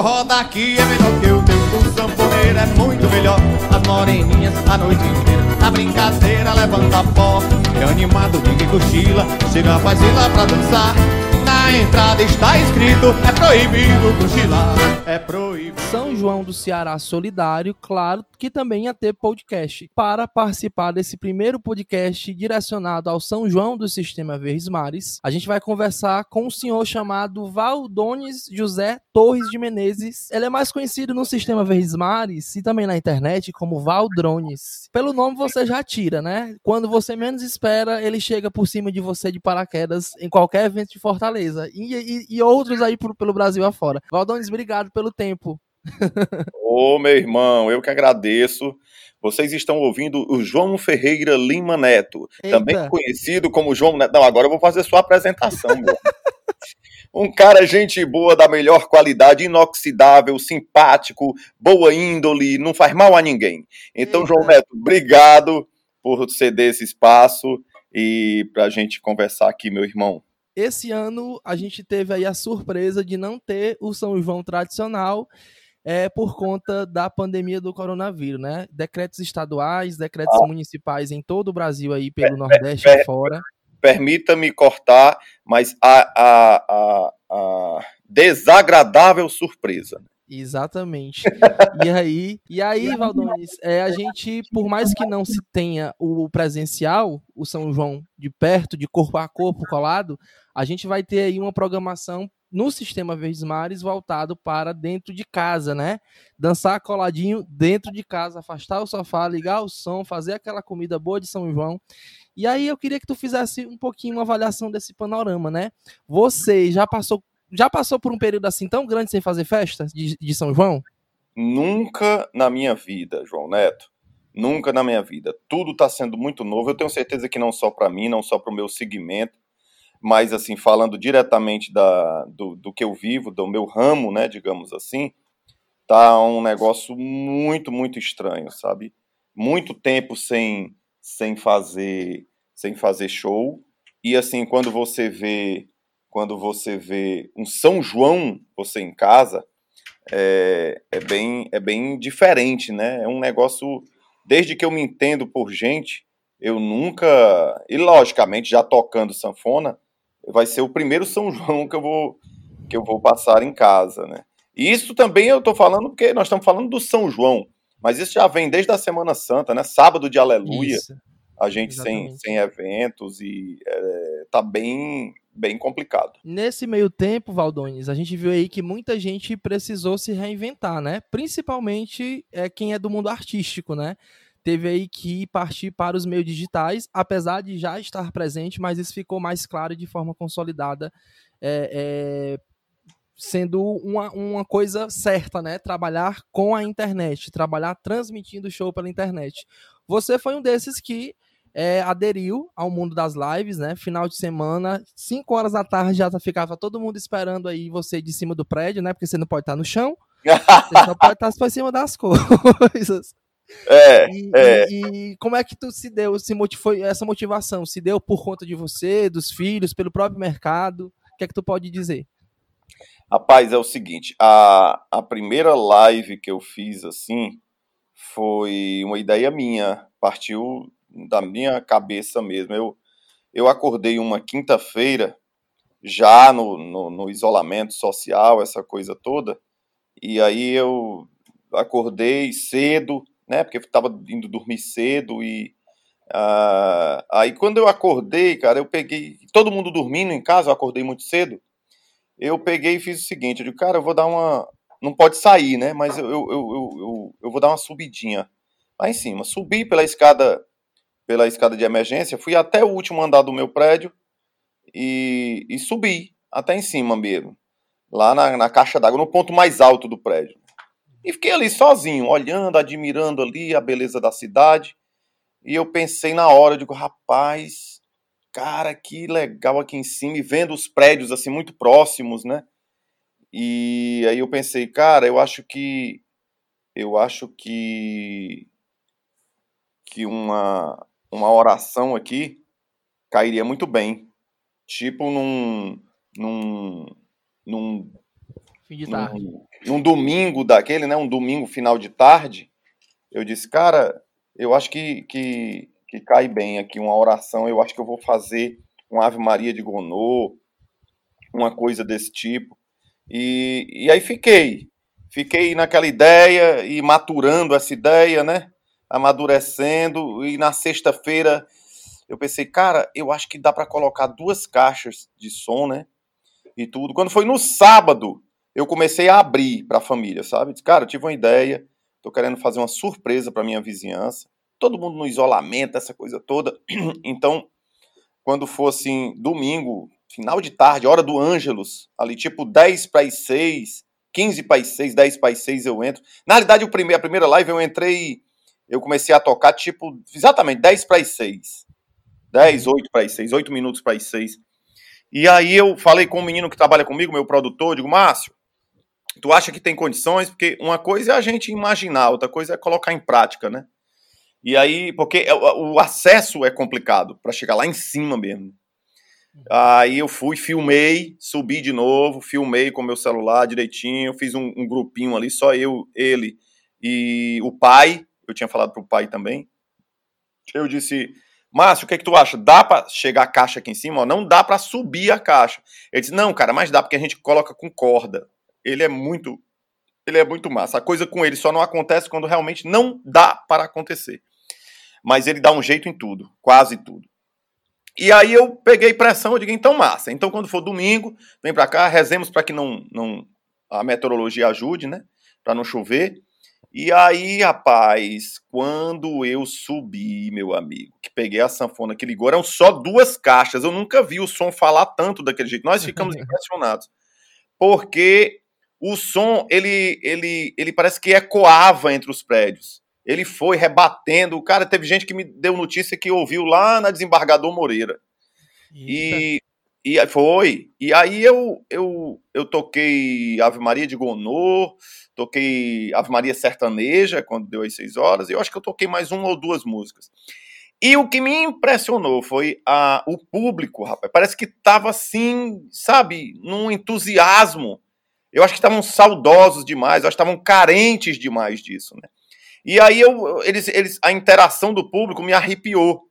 Roda aqui é melhor que o teu, o sanfoneiro é muito melhor. As moreninhas a noite inteira, na brincadeira levanta pó. É animado, ninguém cochila, chega a fazila pra dançar. Na entrada está escrito, é proibido cochilar, é proibido. São João do Ceará Solidário, claro que também ia ter podcast. Para participar desse primeiro podcast direcionado ao São João do Sistema Verdes Mares, a gente vai conversar com um senhor chamado Valdones José Torres de Menezes. Ele é mais conhecido no Sistema Verdes Mares e também na internet como Valdrones. Pelo nome você já tira, né? Quando você menos espera, ele chega por cima de você de paraquedas em qualquer evento de Fortaleza e, e, e outros aí por, pelo Brasil afora. Valdones, obrigado pelo tempo. Ô, meu irmão, eu que agradeço. Vocês estão ouvindo o João Ferreira Lima Neto, Eita. também conhecido como João Neto. Não, agora eu vou fazer sua apresentação, meu. Um cara, gente boa, da melhor qualidade, inoxidável, simpático, boa índole, não faz mal a ninguém. Então, Eita. João Neto, obrigado por ceder esse espaço e pra gente conversar aqui, meu irmão. Esse ano a gente teve aí a surpresa de não ter o São João tradicional é, por conta da pandemia do coronavírus, né? Decretos estaduais, decretos municipais em todo o Brasil aí pelo Nordeste é, e fora. Permita-me cortar, mas a, a, a, a desagradável surpresa. Exatamente. E aí, e aí, Valdones, é, a gente, por mais que não se tenha o presencial, o São João de perto, de corpo a corpo colado, a gente vai ter aí uma programação no sistema Verdes Mares voltado para dentro de casa, né? Dançar coladinho dentro de casa, afastar o sofá, ligar o som, fazer aquela comida boa de São João. E aí eu queria que tu fizesse um pouquinho uma avaliação desse panorama, né? Você já passou já passou por um período assim tão grande sem fazer festa de, de São João? Nunca na minha vida, João Neto, nunca na minha vida. Tudo está sendo muito novo. Eu tenho certeza que não só para mim, não só para o meu segmento, mas assim falando diretamente da, do, do que eu vivo, do meu ramo, né, digamos assim, tá um negócio muito, muito estranho, sabe? Muito tempo sem, sem fazer, sem fazer show e assim quando você vê, quando você vê um São João, você em casa, é, é bem, é bem diferente, né? É um negócio, desde que eu me entendo por gente, eu nunca, e logicamente já tocando sanfona, vai ser o primeiro São João que eu vou que eu vou passar em casa, né? E isso também eu tô falando porque nós estamos falando do São João, mas isso já vem desde a Semana Santa, né? Sábado de Aleluia, Isso. A gente sem, exatamente. sem eventos e é, tá bem bem complicado. Nesse meio tempo, Valdones, a gente viu aí que muita gente precisou se reinventar, né? Principalmente é, quem é do mundo artístico, né? Teve aí que partir para os meios digitais, apesar de já estar presente, mas isso ficou mais claro e de forma consolidada, é, é, sendo uma, uma coisa certa, né? Trabalhar com a internet, trabalhar transmitindo o show pela internet. Você foi um desses que é, aderiu ao mundo das lives, né? Final de semana, 5 horas da tarde já ficava todo mundo esperando aí você de cima do prédio, né? Porque você não pode estar no chão, você só pode estar por cima das coisas. É, E, é. e- e como é que tu se deu, se motivou, essa motivação? Se deu por conta de você, dos filhos, pelo próprio mercado? O que é que tu pode dizer? Rapaz, é o seguinte, a, a primeira live que eu fiz assim foi uma ideia minha, partiu da minha cabeça mesmo. Eu, eu acordei uma quinta-feira, já no, no, no isolamento social, essa coisa toda, e aí eu acordei cedo, né, porque eu estava indo dormir cedo e ah, aí quando eu acordei, cara, eu peguei, todo mundo dormindo em casa, eu acordei muito cedo, eu peguei e fiz o seguinte, eu digo, cara, eu vou dar uma, não pode sair, né, mas eu, eu, eu, eu, eu vou dar uma subidinha lá em cima, subi pela escada, pela escada de emergência, fui até o último andar do meu prédio e, e subi até em cima mesmo, lá na, na caixa d'água, no ponto mais alto do prédio. E fiquei ali sozinho, olhando, admirando ali a beleza da cidade. E eu pensei na hora, eu digo, rapaz, cara, que legal aqui em cima, e vendo os prédios assim muito próximos, né? E aí eu pensei, cara, eu acho que eu acho que que uma uma oração aqui cairia muito bem, tipo num num num Fim de tarde. Num, num domingo daquele, né? Um domingo final de tarde. Eu disse, cara, eu acho que, que, que cai bem aqui uma oração. Eu acho que eu vou fazer um Ave Maria de Gonô, uma coisa desse tipo. E, e aí fiquei. Fiquei naquela ideia e maturando essa ideia, né? Amadurecendo. E na sexta-feira eu pensei, cara, eu acho que dá para colocar duas caixas de som, né? E tudo. Quando foi no sábado, eu comecei a abrir para a família, sabe? Disse, cara, eu tive uma ideia, tô querendo fazer uma surpresa para minha vizinhança. Todo mundo no isolamento, essa coisa toda. Então, quando fosse assim, domingo, final de tarde, hora do Ângelos, ali tipo 10 para as 6, 15 para as 6, 10 para as 6 eu entro. Na realidade, a primeira live eu entrei, eu comecei a tocar tipo exatamente 10 para as 6. 10, 8 para as 6, 8 minutos para as 6. E aí eu falei com o um menino que trabalha comigo, meu produtor, digo, Márcio, tu acha que tem condições? Porque uma coisa é a gente imaginar, outra coisa é colocar em prática, né? E aí, porque é, o acesso é complicado para chegar lá em cima mesmo. Aí eu fui, filmei, subi de novo, filmei com meu celular direitinho, fiz um, um grupinho ali, só eu, ele e o pai. Eu tinha falado pro pai também. Eu disse, Márcio, o que, é que tu acha? Dá para chegar a caixa aqui em cima? Ó, não dá para subir a caixa. Ele disse, não, cara, mas dá porque a gente coloca com corda. Ele é muito, ele é muito massa. A coisa com ele só não acontece quando realmente não dá para acontecer. Mas ele dá um jeito em tudo, quase tudo. E aí eu peguei pressão, eu digo, então massa. Então quando for domingo, vem para cá, rezemos para que não, não a meteorologia ajude, né? Para não chover. E aí, rapaz, quando eu subi, meu amigo, que peguei a sanfona que ligou, eram só duas caixas. Eu nunca vi o som falar tanto daquele jeito. Nós ficamos impressionados. Porque o som, ele, ele, ele parece que ecoava entre os prédios. Ele foi rebatendo. O cara teve gente que me deu notícia que ouviu lá na desembargador Moreira. E, e foi. E aí eu, eu, eu toquei Ave Maria de Gonô, toquei Ave Maria Sertaneja, quando deu as seis horas, e eu acho que eu toquei mais uma ou duas músicas. E o que me impressionou foi a, o público, rapaz. Parece que tava assim, sabe, num entusiasmo. Eu acho que estavam saudosos demais, eu acho que estavam carentes demais disso, né? E aí eu, eles, eles, a interação do público me arrepiou.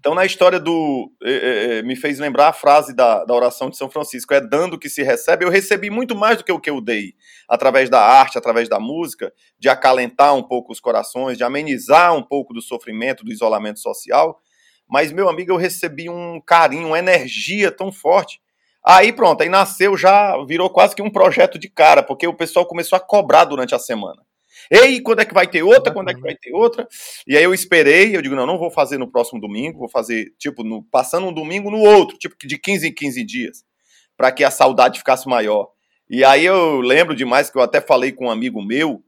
Então, na história do. Eh, eh, me fez lembrar a frase da, da oração de São Francisco: é dando que se recebe. Eu recebi muito mais do que o que eu dei, através da arte, através da música, de acalentar um pouco os corações, de amenizar um pouco do sofrimento, do isolamento social. Mas, meu amigo, eu recebi um carinho, uma energia tão forte. Aí pronto, aí nasceu, já virou quase que um projeto de cara, porque o pessoal começou a cobrar durante a semana. Ei, quando é que vai ter outra? Quando é que vai ter outra? E aí eu esperei, eu digo, não, não vou fazer no próximo domingo, vou fazer, tipo, no, passando um domingo no outro, tipo, de 15 em 15 dias, para que a saudade ficasse maior. E aí eu lembro demais que eu até falei com um amigo meu, um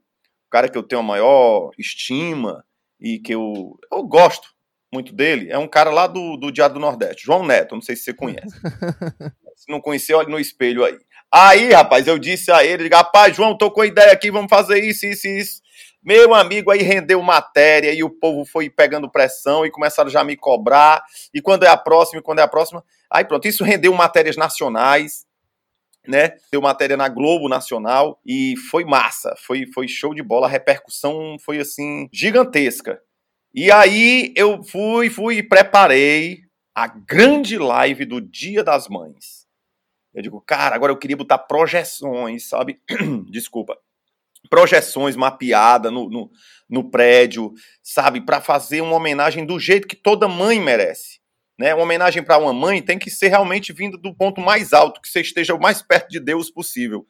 cara que eu tenho a maior estima e que eu, eu gosto muito dele, é um cara lá do, do Diário do Nordeste, João Neto, não sei se você conhece. se não conhecer, olha no espelho aí. Aí, rapaz, eu disse a ele, rapaz, João, tô com ideia aqui, vamos fazer isso, isso, isso. Meu amigo, aí rendeu matéria e o povo foi pegando pressão e começaram já a me cobrar. E quando é a próxima, e quando é a próxima. Aí pronto, isso rendeu matérias nacionais, né? Deu matéria na Globo Nacional e foi massa, foi, foi show de bola. A repercussão foi assim, gigantesca. E aí eu fui, fui e preparei a grande live do Dia das Mães. Eu digo, cara, agora eu queria botar projeções, sabe? Desculpa. Projeções mapeadas no, no, no prédio, sabe? Para fazer uma homenagem do jeito que toda mãe merece. Né? Uma homenagem para uma mãe tem que ser realmente vinda do ponto mais alto, que você esteja o mais perto de Deus possível.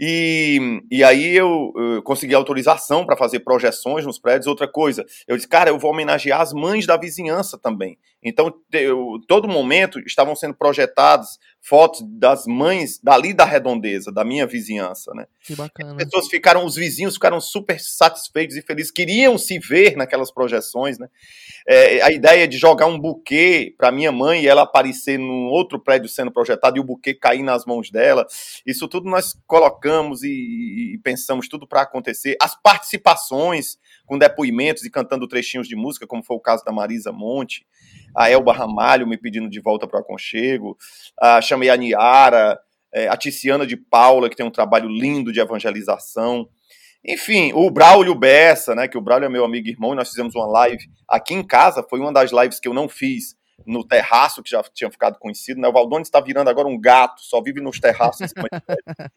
E, e aí eu, eu consegui autorização para fazer projeções nos prédios. Outra coisa, eu disse, cara, eu vou homenagear as mães da vizinhança também. Então, eu, todo momento estavam sendo projetadas fotos das mães dali da redondeza, da minha vizinhança, né? Que bacana. As pessoas ficaram, os vizinhos ficaram super satisfeitos e felizes, queriam se ver naquelas projeções, né? É, a ideia de jogar um buquê para minha mãe e ela aparecer num outro prédio sendo projetado e o buquê cair nas mãos dela, isso tudo nós colocamos e, e pensamos tudo para acontecer. As participações com depoimentos e cantando trechinhos de música, como foi o caso da Marisa Monte, a Elba Ramalho me pedindo de volta para o aconchego, uh, chamei a Niara, é, a Ticiana de Paula, que tem um trabalho lindo de evangelização. Enfim, o Braulio Bessa, né, que o Braulio é meu amigo e irmão, e nós fizemos uma live aqui em casa, foi uma das lives que eu não fiz no terraço, que já tinha ficado conhecido, né? O Valdone está virando agora um gato, só vive nos terraços.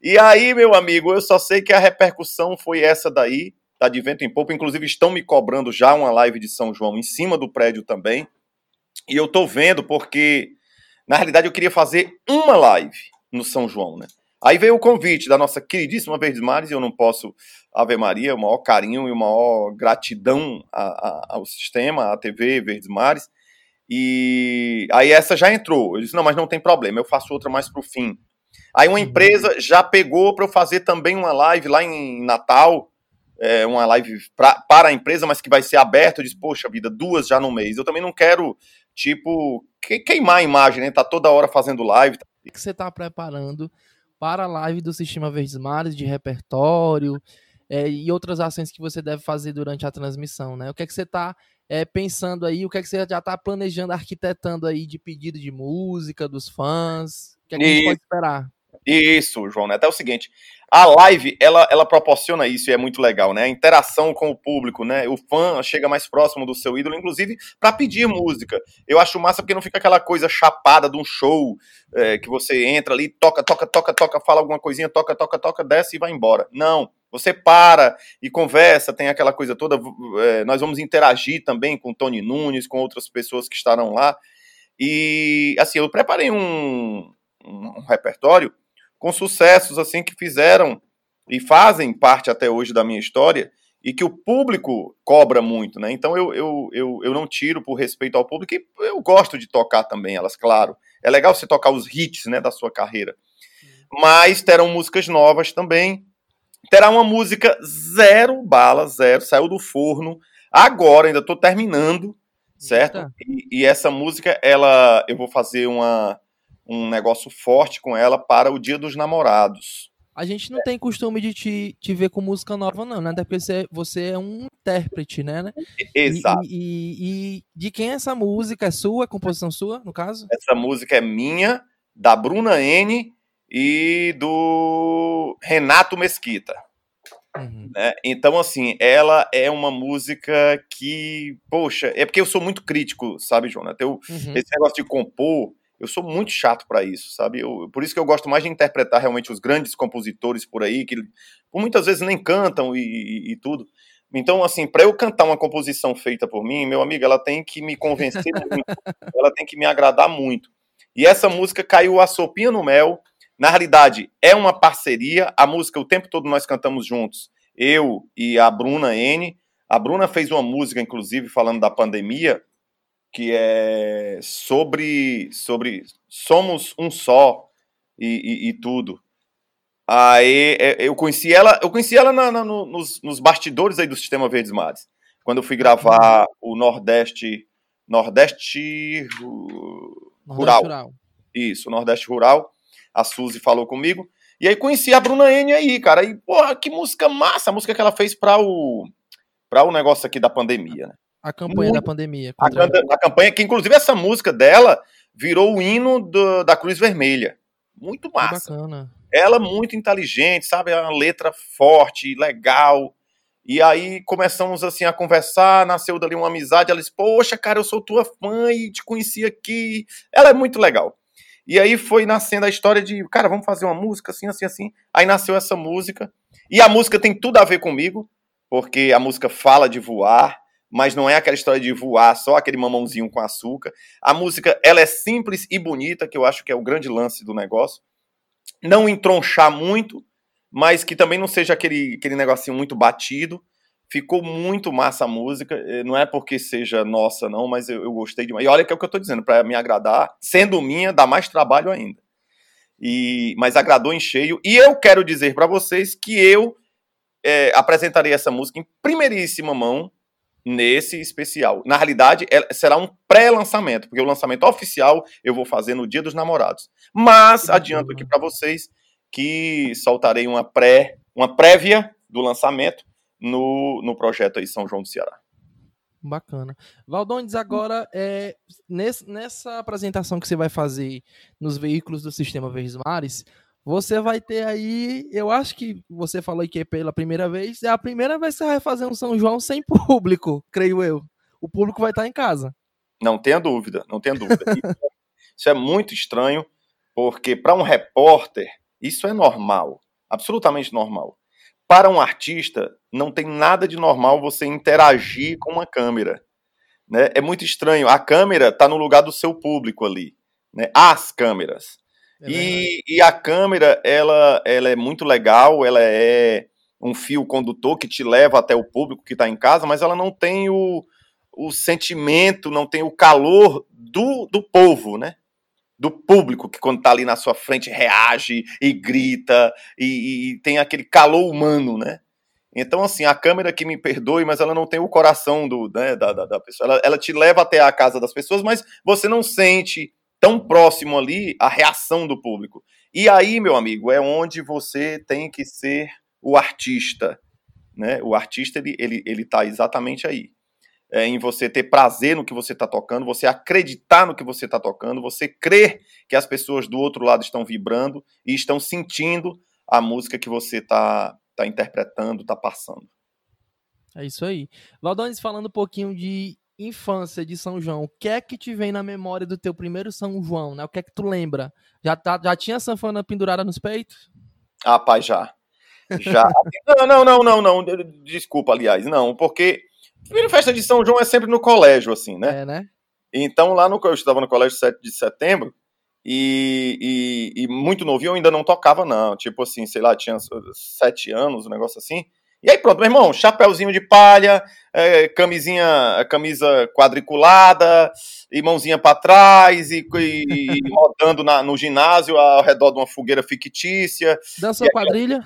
e aí, meu amigo, eu só sei que a repercussão foi essa daí, tá de vento em popa. Inclusive, estão me cobrando já uma live de São João em cima do prédio também. E eu tô vendo porque, na realidade, eu queria fazer uma live no São João, né? Aí veio o convite da nossa queridíssima Verdes Mares, e eu não posso, Ave Maria, o maior carinho e o maior gratidão a, a, ao sistema, à TV Verdes Mares. E aí essa já entrou. Eu disse, não, mas não tem problema, eu faço outra mais pro fim. Aí uma uhum. empresa já pegou para eu fazer também uma live lá em Natal, é, uma live pra, para a empresa, mas que vai ser aberta. Eu disse, poxa vida, duas já no mês. Eu também não quero, tipo, que, queimar a imagem, né? Tá toda hora fazendo live. O que você tá preparando para a live do Sistema Verdes Mares de repertório é, e outras ações que você deve fazer durante a transmissão, né? O que é que você está é, pensando aí, o que é que você já está planejando, arquitetando aí de pedido de música dos fãs? O que é que a gente pode esperar? Isso, João Neto. É o seguinte, a live, ela, ela proporciona isso e é muito legal, né? A interação com o público, né? O fã chega mais próximo do seu ídolo, inclusive para pedir música. Eu acho massa porque não fica aquela coisa chapada de um show é, que você entra ali, toca, toca, toca, toca, fala alguma coisinha, toca, toca, toca, desce e vai embora. Não. Você para e conversa, tem aquela coisa toda. É, nós vamos interagir também com o Tony Nunes, com outras pessoas que estarão lá. E, assim, eu preparei um, um repertório com sucessos assim que fizeram e fazem parte até hoje da minha história e que o público cobra muito, né? Então eu, eu, eu, eu não tiro por respeito ao público e eu gosto de tocar também elas, claro. É legal você tocar os hits, né, da sua carreira. Mas terão músicas novas também. Terá uma música zero bala, zero, saiu do forno. Agora, ainda estou terminando, certo? E, e, essa música, ela, eu vou fazer uma, um negócio forte com ela para o Dia dos Namorados. A gente não é. tem costume de te, te ver com música nova, não, né? Até porque você, você é um intérprete, né? né? Exato. E, e, e, de quem é essa música? É sua? É composição sua, no caso? Essa música é minha, da Bruna N e do Renato Mesquita. Uhum. Né? Então, assim, ela é uma música que, poxa, é porque eu sou muito crítico, sabe, Jonathan? Eu, uhum. Esse negócio de compor, eu sou muito chato para isso, sabe? Eu, por isso que eu gosto mais de interpretar realmente os grandes compositores por aí, que muitas vezes nem cantam e, e, e tudo. Então, assim, para eu cantar uma composição feita por mim, meu amigo, ela tem que me convencer muito, ela tem que me agradar muito. E essa música caiu a sopinha no mel. Na realidade, é uma parceria. A música, o tempo todo nós cantamos juntos, eu e a Bruna N. A Bruna fez uma música, inclusive, falando da pandemia, que é sobre, sobre somos um só e, e, e tudo. Aí é, eu conheci ela, eu conheci ela na, na, nos, nos, bastidores aí do Sistema Verdes Mares, quando eu fui gravar o Nordeste, Nordeste, Rural. Rural. Isso, Nordeste Rural. A Suzy falou comigo. E aí conheci a Bruna N aí, cara. E, porra, que música massa! A música que ela fez para o, pra o negócio aqui da pandemia, né? A campanha muito, da pandemia. A, a, campanha, que inclusive essa música dela virou o hino do, da Cruz Vermelha. Muito massa. Bacana. Ela muito inteligente, sabe? É uma letra forte, legal. E aí começamos assim a conversar, nasceu dali uma amizade. Ela disse: Poxa, cara, eu sou tua fã e te conheci aqui. Ela é muito legal. E aí foi nascendo a história de, cara, vamos fazer uma música assim, assim, assim. Aí nasceu essa música. E a música tem tudo a ver comigo, porque a música fala de voar, mas não é aquela história de voar só aquele mamãozinho com açúcar. A música, ela é simples e bonita, que eu acho que é o grande lance do negócio. Não entronchar muito, mas que também não seja aquele, aquele negocinho muito batido. Ficou muito massa a música. Eh, não é porque seja nossa, não, mas eu, eu gostei demais. E olha que é o que eu tô dizendo, para me agradar, sendo minha, dá mais trabalho ainda. E, mas agradou em cheio. E eu quero dizer para vocês que eu é, apresentarei essa música em primeiríssima mão nesse especial. Na realidade, é, será um pré-lançamento, porque o lançamento oficial eu vou fazer no Dia dos Namorados. Mas adianto aqui para vocês que soltarei uma pré, uma prévia do lançamento no, no projeto aí São João do Ceará. Bacana. Valdones, agora, é, nesse, nessa apresentação que você vai fazer nos veículos do Sistema Verdes Mares, você vai ter aí, eu acho que você falou que é pela primeira vez, é a primeira vez que você vai fazer um São João sem público, creio eu. O público vai estar em casa. Não tenha dúvida, não tenha dúvida. isso é muito estranho, porque para um repórter, isso é normal, absolutamente normal. Para um artista, não tem nada de normal você interagir com uma câmera. Né? É muito estranho. A câmera está no lugar do seu público ali. Né? As câmeras. É e, e, a câmera, ela, ela é muito legal, ela é um fio condutor que te leva até o público que está em casa, mas ela não tem o, o sentimento, não tem o calor do, do povo, né? do público que quando tá ali na sua frente reage e grita e, e, tem aquele calor humano, né? Então, assim, a câmera que me perdoe, mas ela não tem o coração do, né, da, da, da, pessoa. Ela, ela te leva até a casa das pessoas, mas você não sente tão próximo ali a reação do público. E aí, meu amigo, é onde você tem que ser o artista, né? O artista, ele, ele, ele tá exatamente aí é, em você ter prazer no que você está tocando, você acreditar no que você está tocando, você crer que as pessoas do outro lado estão vibrando e estão sentindo a música que você está tá interpretando, está passando. É isso aí. Valdones, falando um pouquinho de infância de São João, o que é que te vem na memória do teu primeiro São João, né? O que é que tu lembra? Já, tá, já tinha sanfona pendurada nos peitos? Ah, pai, já. Já. não, não, não, não, não. Desculpa, aliás, não, porque Primeira festa de São João é sempre no colégio, assim, né? É, né? Então, lá no eu estava no colégio 7 de setembro, e, e, e, muito novinho eu ainda não tocava, não. Tipo assim, sei lá, tinha sete anos, um negócio assim. E aí pronto, meu irmão, chapéuzinho de palha, é, camisinha, camisa quadriculada, e mãozinha para trás, e, e rodando na, no ginásio ao redor de uma fogueira fictícia. Dançou quadrilha?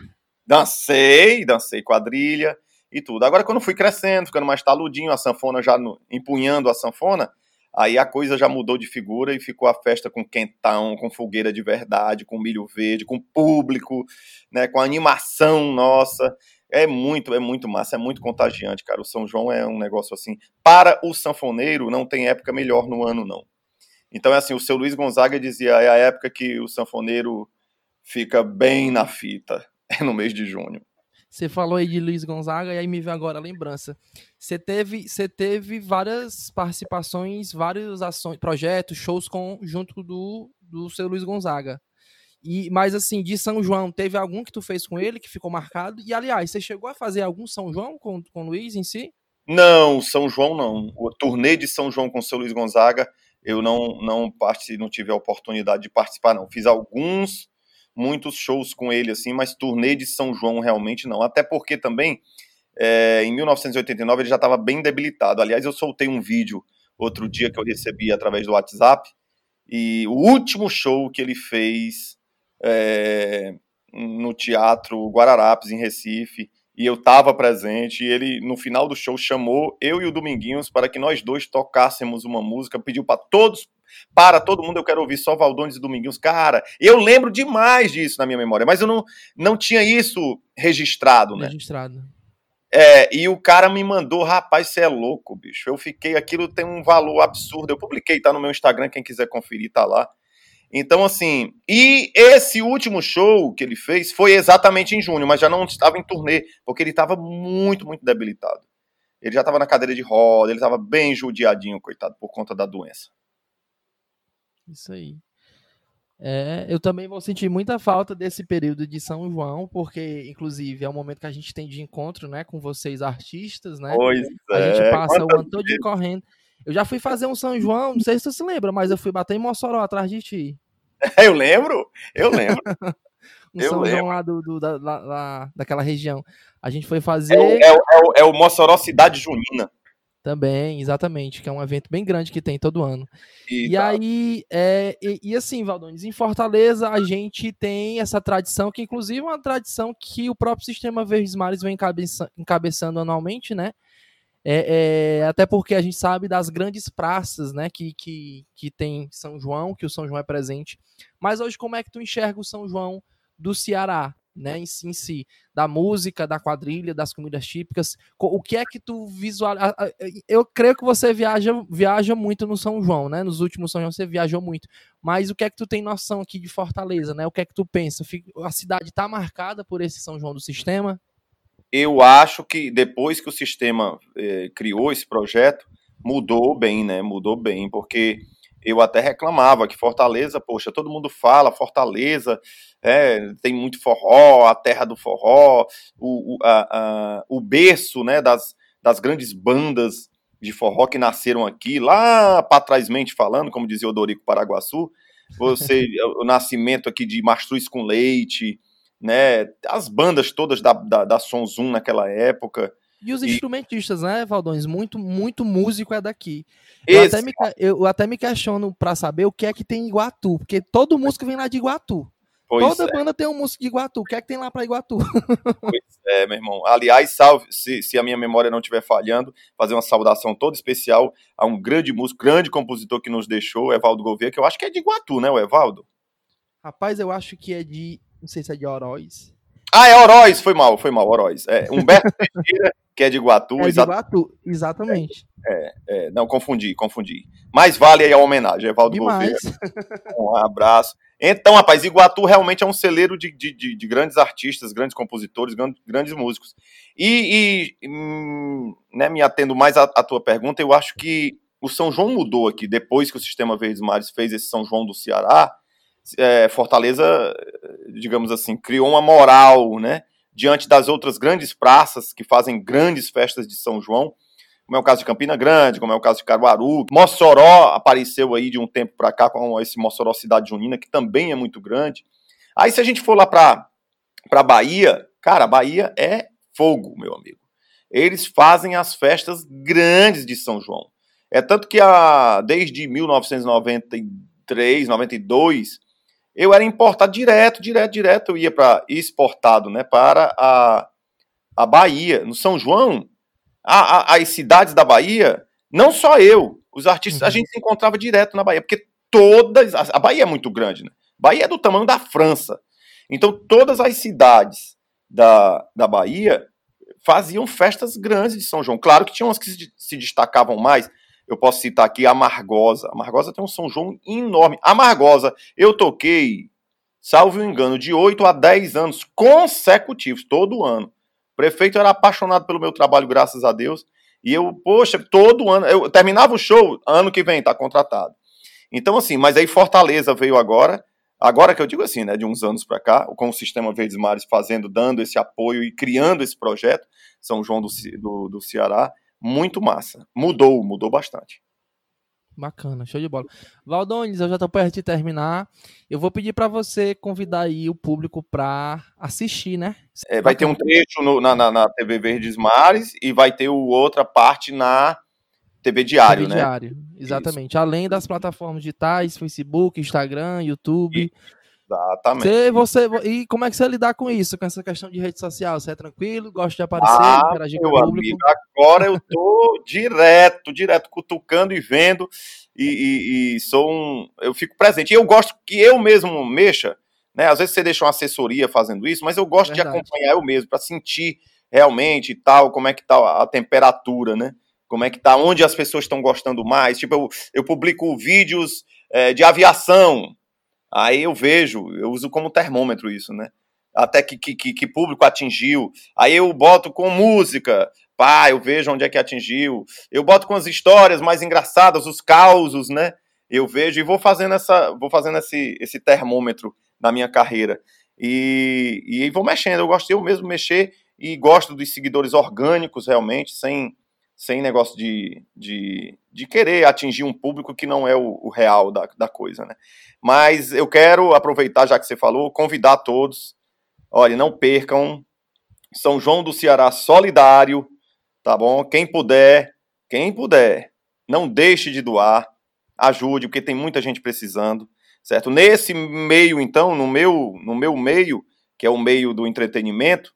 Dancei, dancei quadrilha e tudo. Agora, quando fui crescendo, ficando mais taludinho, a sanfona já no, empunhando a sanfona, aí a coisa já mudou de figura e ficou a festa com quentão, com fogueira de verdade, com milho verde, com público, né, com animação nossa. É muito, é muito massa, é muito contagiante, cara. O São João é um negócio assim. Para o sanfoneiro, não tem época melhor no ano, não. Então é assim, o seu Luiz Gonzaga dizia, é a época que o sanfoneiro fica bem na fita, é no mês de junho. Você falou aí de Luiz Gonzaga e aí me veio agora a lembrança. Você teve, você teve várias participações, vários ações, projetos, shows com junto do, do seu Luiz Gonzaga. E, mas assim, de São João, teve algum que tu fez com ele que ficou marcado? E aliás, você chegou a fazer algum São João com, com o Luiz em si? Não, São João não. O turnê de São João com o seu Luiz Gonzaga, eu não não participei, não tive a oportunidade de participar não. Fiz alguns muitos shows com ele, assim, mas turnê de São João realmente não. Até porque também, é, em 1989, ele já estava bem debilitado. Aliás, eu soltei um vídeo outro dia que eu recebi através do WhatsApp, e o último show que ele fez é, no Teatro Guararapes, em Recife, e eu estava presente, e ele, no final do show, chamou eu e o Dominguinhos para que nós dois tocássemos uma música, pediu para todos para todo mundo, eu quero ouvir só Valdones e Dominguinhos. Cara, eu lembro demais disso na minha memória, mas eu não, não tinha isso registrado, né? Registrado. É, e o cara me mandou, rapaz, você é louco, bicho. Eu fiquei, aquilo tem um valor absurdo. Eu publiquei, tá no meu Instagram, quem quiser conferir, tá lá. Então, assim, e esse último show que ele fez foi exatamente em junho, mas já não estava em turnê, porque ele estava muito, muito debilitado. Ele já estava na cadeira de roda, ele estava bem judiadinho, coitado, por conta da doença. Isso aí. É, eu também vou sentir muita falta desse período de São João, porque, inclusive, é o momento que a gente tem de encontro, né, com vocês artistas, né? Pois a é. gente passa Quantas o ano todo correndo. Eu já fui fazer um São João, não sei se você se lembra, mas eu fui bater em Mossoró atrás de ti. Eu lembro, eu lembro. um eu São lembro. João lá, do, do da, lá, daquela região. A gente foi fazer. É, é, é, é o Mossoró Cidade Junina. Também, exatamente, que é um evento bem grande que tem todo ano. E, e tá. aí, é, e, e, assim, Valdones, em Fortaleza a gente tem essa tradição, que inclusive é uma tradição que o próprio Sistema Verdes Mares vem encabeça, encabeçando anualmente, né? É, é, até porque a gente sabe das grandes praças, né, que, que, que tem São João, que o São João é presente. Mas hoje, como é que tu enxerga o São João do Ceará? né, em si, em si, da música, da quadrilha, das comidas típicas. O que é que tu visualiza? Eu creio que você viaja, viaja muito no São João, né? Nos últimos São João você viajou muito. Mas o que é que tu tem noção aqui de Fortaleza, né? O que é que tu pensa? A cidade está marcada por esse São João do sistema? Eu acho que depois que o sistema eh, criou esse projeto, mudou bem, né? Mudou bem, porque eu até reclamava que Fortaleza, poxa, todo mundo fala Fortaleza, é, tem muito forró, a terra do forró, o, o, a, a, o berço né, das, das grandes bandas de forró que nasceram aqui, lá para trásmente falando, como dizia o Dorico Paraguaçu, você, o nascimento aqui de Mastruz com Leite, né, as bandas todas da, da, da Sonzum naquela época, e os instrumentistas, né, Valdões? Muito, muito músico é daqui. Eu até, me, eu até me questiono para saber o que é que tem em Iguatu, porque todo músico vem lá de Iguatu. Pois Toda é. banda tem um músico de Iguatu. O que é que tem lá para Iguatu? Pois é, meu irmão. Aliás, salve, se, se a minha memória não estiver falhando, fazer uma saudação toda especial a um grande músico, grande compositor que nos deixou, Evaldo Gouveia, que eu acho que é de Iguatu, né, o Evaldo? Rapaz, eu acho que é de. Não sei se é de Oroz. Ah, é Oroz, foi mal, foi mal, Oroz. É, Humberto Teixeira, que é de Iguatu. É de Iguatu, exatamente. É, é, não, confundi, confundi. Mas vale aí a homenagem, Evaldo Gouveia. Um abraço. Então, rapaz, Iguatu realmente é um celeiro de, de, de, de grandes artistas, grandes compositores, grandes, grandes músicos. E, e hum, né, me atendo mais à, à, tua pergunta, eu acho que o São João mudou aqui, depois que o Sistema Verdes Mares fez esse São João do Ceará, é, Fortaleza, digamos assim, criou uma moral, né, diante das outras grandes praças que fazem grandes festas de São João, como é o caso de Campina Grande, como é o caso de Caruaru. Mossoró apareceu aí de um tempo para cá com esse Mossoró Cidade Junina, que também é muito grande. Aí se a gente for lá para para Bahia, cara, a Bahia é fogo, meu amigo. Eles fazem as festas grandes de São João. É tanto que a, desde 1993, 92, eu era importado direto, direto, direto, eu ia para exportado, né, para a, a Bahia, no São João, a, a, as cidades da Bahia, não só eu, os artistas, uhum. a gente se encontrava direto na Bahia, porque todas, a, Bahia é muito grande, né? Bahia é do tamanho da França. Então todas as cidades da, da Bahia faziam festas grandes de São João. Claro que tinha umas que se, se destacavam mais, eu posso citar aqui a Margosa. A Margosa tem um São João enorme. A Margosa, eu toquei, salvo o engano, de 8 a 10 anos consecutivos, todo ano. O prefeito era apaixonado pelo meu trabalho, graças a Deus. E eu, poxa, todo ano, eu terminava o show, ano que vem, tá contratado. Então, assim, mas aí Fortaleza veio agora, agora que eu digo assim, né, de uns anos para cá, com o Sistema Verdes Mares fazendo, dando esse apoio e criando esse projeto, São João do, do, do Ceará, muito massa. Mudou, mudou bastante. Bacana, show de bola. Valdones, eu já estou perto de terminar. Eu vou pedir para você convidar aí o público para assistir, né? É, vai ter um trecho no, na, na, na, TV Verdes Mares e vai ter outra parte na TV Diário, TV né? Diário, exatamente. Isso. Além das plataformas digitais, Facebook, Instagram, YouTube. Exatamente. Você, você, e como é que você lidar com isso, com essa questão de rede social? Você é tranquilo? Gosta de aparecer, ah, interagir com o público? Amigo, agora eu tô direto, direto, cutucando e vendo. E, e, e, sou um. Eu fico presente. E eu gosto que eu mesmo mexa, né? Às vezes você deixa uma assessoria fazendo isso, mas eu gosto Verdade. de acompanhar eu mesmo, para sentir realmente tal, como é que tá a temperatura, né? Como é que tá, onde as pessoas estão gostando mais. Tipo, eu, eu publico vídeos é, de aviação, Aí eu vejo, eu uso como termômetro isso, né? Até que, que, que público atingiu. Aí eu boto com música, pá, eu vejo onde é que atingiu. Eu boto com as histórias mais engraçadas, os causos, né? Eu vejo e vou fazendo essa, vou fazendo esse, esse termômetro na minha carreira. E, e vou mexendo, eu gosto eu mesmo mexer e gosto dos seguidores orgânicos realmente, sem, sem negócio de, de, de querer atingir um público que não é o, o real da, da coisa, né? Mas eu quero aproveitar, já que você falou, convidar todos. Olha, não percam São João do Ceará solidário, tá bom? Quem puder, quem puder, não deixe de doar, ajude, porque tem muita gente precisando, certo? Nesse meio, então, no meu, no meu meio, que é o meio do entretenimento,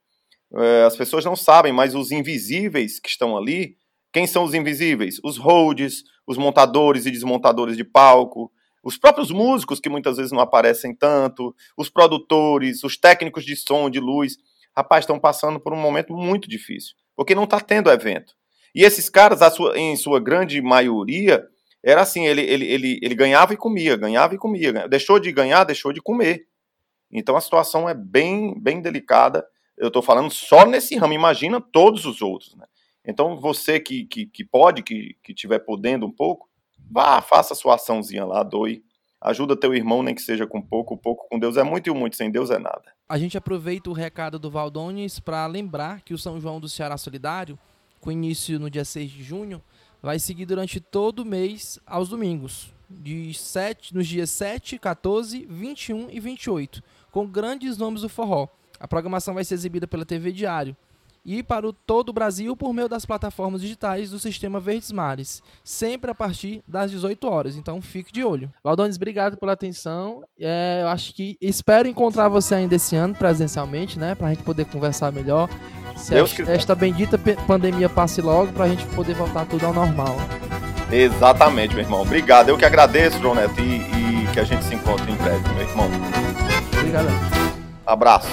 é, as pessoas não sabem, mas os invisíveis que estão ali, quem são os invisíveis? Os holds, os montadores e desmontadores de palco, Os próprios músicos, que muitas vezes não aparecem tanto, os produtores, os técnicos de som, de luz, rapaz, estão passando por um momento muito difícil, porque não está tendo evento. E esses caras, sua, em sua grande maioria, era assim, ele, ele, ele, ele ganhava e comia, ganhava e comia. Deixou de ganhar, deixou de comer. Então a situação é bem, bem delicada. Eu estou falando só nesse ramo, imagina todos os outros. Né? Então você que, que, que pode, que estiver podendo um pouco, vá, faça sua açãozinha lá, doe. Ajuda teu irmão, nem que seja com pouco, pouco com Deus é muito e o muito sem Deus é nada. A gente aproveita o recado do Valdones para lembrar que o São João do Ceará Solidário, com início no dia 6 de junho, vai seguir durante todo o mês aos domingos, de 7, nos dias 7, 14, 21 e 28 com grandes nomes do forró. A programação vai ser exibida pela TV Diário e para o todo o Brasil por meio das plataformas digitais do Sistema Verdes Mares, sempre a partir das 18 horas. Então fique de olho. Valdones, obrigado pela atenção. É, eu acho que espero encontrar você ainda esse ano presencialmente, né, para a gente poder conversar melhor. Se Deus esta, esta bendita pandemia passe logo para a gente poder voltar tudo ao normal. Exatamente, meu irmão. Obrigado. Eu que agradeço, João Neto, e, e que a gente se encontre em breve, meu irmão. Obrigado. Abraço.